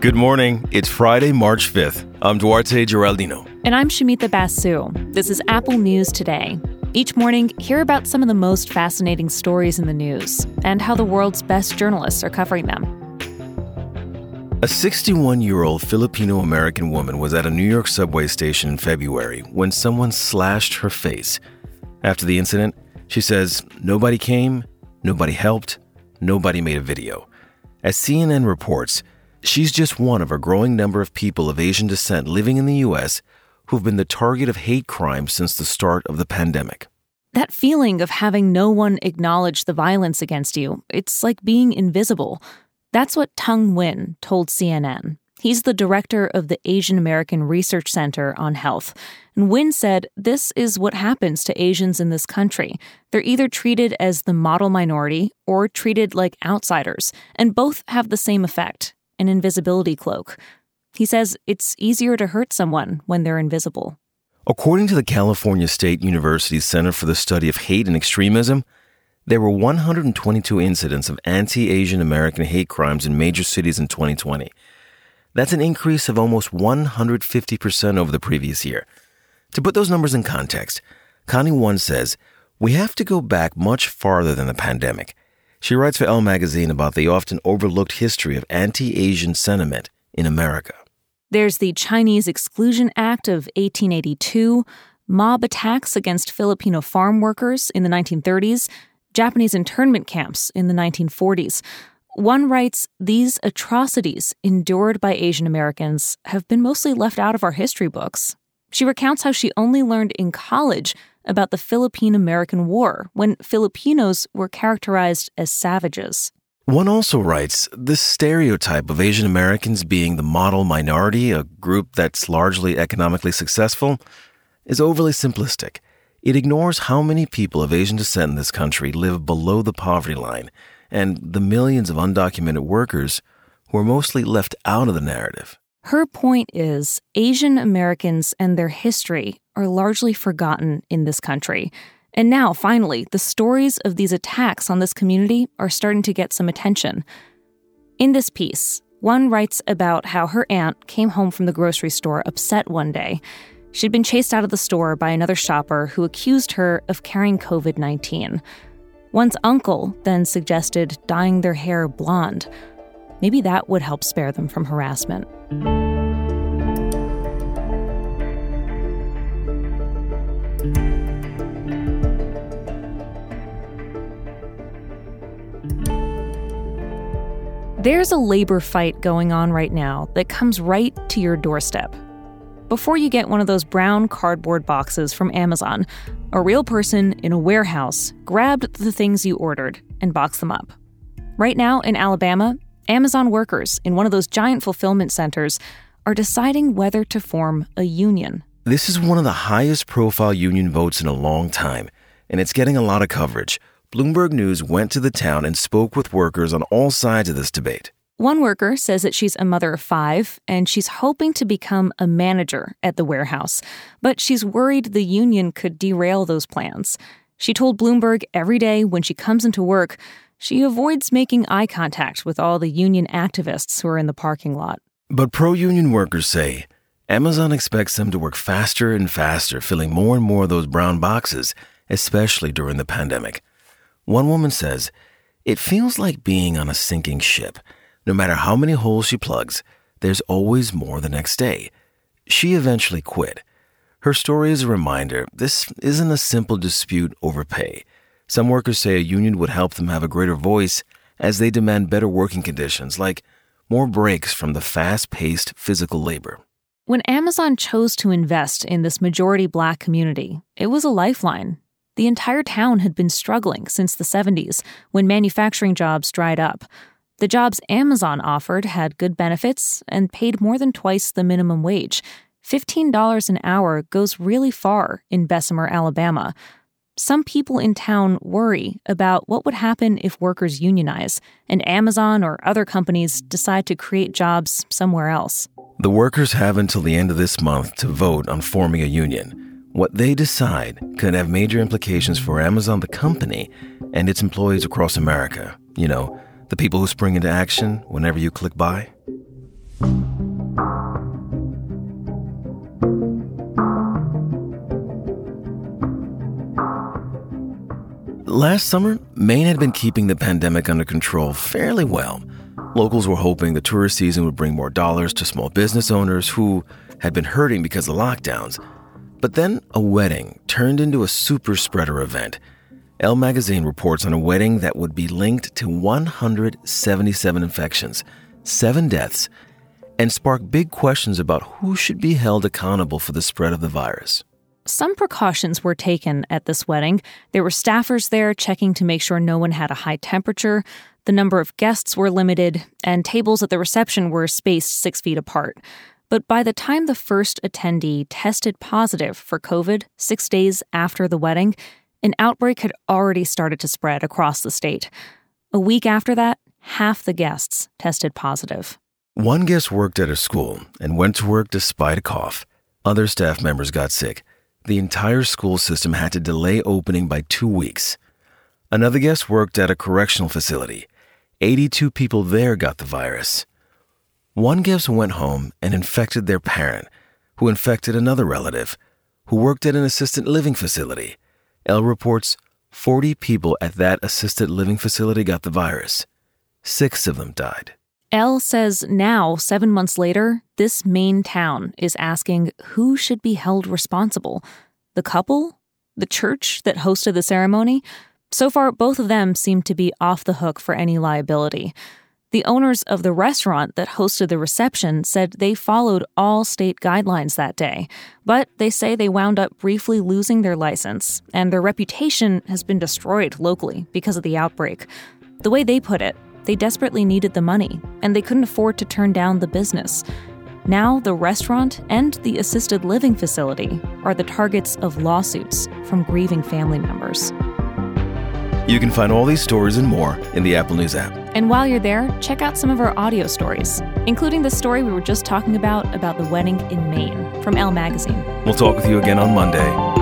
Good morning. It's Friday, March 5th. I'm Duarte Geraldino. And I'm Shamita Basu. This is Apple News Today. Each morning, hear about some of the most fascinating stories in the news and how the world's best journalists are covering them. A 61 year old Filipino American woman was at a New York subway station in February when someone slashed her face. After the incident, she says nobody came, nobody helped, nobody made a video. As CNN reports, She's just one of a growing number of people of Asian descent living in the U.S. who've been the target of hate crimes since the start of the pandemic. That feeling of having no one acknowledge the violence against you, it's like being invisible. That's what Tung Nguyen told CNN. He's the director of the Asian American Research Center on Health. And Nguyen said this is what happens to Asians in this country. They're either treated as the model minority or treated like outsiders, and both have the same effect an invisibility cloak. He says it's easier to hurt someone when they're invisible. According to the California State University Center for the Study of Hate and Extremism, there were 122 incidents of anti Asian American hate crimes in major cities in 2020. That's an increase of almost 150% over the previous year. To put those numbers in context, Connie Wun says, We have to go back much farther than the pandemic. She writes for Elle magazine about the often overlooked history of anti Asian sentiment in America. There's the Chinese Exclusion Act of 1882, mob attacks against Filipino farm workers in the 1930s, Japanese internment camps in the 1940s. Wun writes, These atrocities endured by Asian Americans have been mostly left out of our history books. She recounts how she only learned in college about the Philippine American War when Filipinos were characterized as savages. Wun also writes this stereotype of Asian Americans being the model minority, a group that's largely economically successful, is overly simplistic. It ignores how many people of Asian descent in this country live below the poverty line and the millions of undocumented workers who are mostly left out of the narrative. Her point is Asian Americans and their history are largely forgotten in this country. And now, finally, the stories of these attacks on this community are starting to get some attention. In this piece, Wun writes about how her aunt came home from the grocery store upset one day. She'd been chased out of the store by another shopper who accused her of carrying COVID 19. Wun's uncle then suggested dyeing their hair blonde. Maybe that would help spare them from harassment. There's a labor fight going on right now that comes right to your doorstep. Before you get one of those brown cardboard boxes from Amazon, a real person in a warehouse grabbed the things you ordered and boxed them up. Right now in Alabama, Amazon workers in one of those giant fulfillment centers are deciding whether to form a union. This is one of the highest profile union votes in a long time, and it's getting a lot of coverage. Bloomberg News went to the town and spoke with workers on all sides of this debate. One worker says that she's a mother of five and she's hoping to become a manager at the warehouse, but she's worried the union could derail those plans. She told Bloomberg every day when she comes into work, she avoids making eye contact with all the union activists who are in the parking lot. But pro union workers say Amazon expects them to work faster and faster, filling more and more of those brown boxes, especially during the pandemic. One woman says, It feels like being on a sinking ship. No matter how many holes she plugs, there's always more the next day. She eventually quit. Her story is a reminder this isn't a simple dispute over pay. Some workers say a union would help them have a greater voice as they demand better working conditions, like more breaks from the fast paced physical labor. When Amazon chose to invest in this majority black community, it was a lifeline. The entire town had been struggling since the 70s when manufacturing jobs dried up. The jobs Amazon offered had good benefits and paid more than twice the minimum wage. $15 an hour goes really far in Bessemer, Alabama. Some people in town worry about what would happen if workers unionize and Amazon or other companies decide to create jobs somewhere else. The workers have until the end of this month to vote on forming a union. What they decide could have major implications for Amazon, the company, and its employees across America. You know, the people who spring into action whenever you click buy? Last summer, Maine had been keeping the pandemic under control fairly well. Locals were hoping the tourist season would bring more dollars to small business owners who had been hurting because of lockdowns. But then a wedding turned into a super spreader event. Elle magazine reports on a wedding that would be linked to 177 infections, seven deaths, and spark big questions about who should be held accountable for the spread of the virus. Some precautions were taken at this wedding. There were staffers there checking to make sure no one had a high temperature. The number of guests were limited, and tables at the reception were spaced six feet apart. But by the time the first attendee tested positive for COVID six days after the wedding, an outbreak had already started to spread across the state. A week after that, half the guests tested positive. One guest worked at a school and went to work despite a cough. Other staff members got sick. The entire school system had to delay opening by two weeks. Another guest worked at a correctional facility. 82 people there got the virus. One guest went home and infected their parent, who infected another relative, who worked at an assisted living facility. Elle reports 40 people at that assisted living facility got the virus. Six of them died. Elle says now, seven months later, this Maine town is asking who should be held responsible the couple? The church that hosted the ceremony? So far, both of them seem to be off the hook for any liability. The owners of the restaurant that hosted the reception said they followed all state guidelines that day, but they say they wound up briefly losing their license, and their reputation has been destroyed locally because of the outbreak. The way they put it, they desperately needed the money, and they couldn't afford to turn down the business. Now, the restaurant and the assisted living facility are the targets of lawsuits from grieving family members. You can find all these stories and more in the Apple News app. And while you're there, check out some of our audio stories, including the story we were just talking about about the wedding in Maine from Elle Magazine. We'll talk with you again on Monday.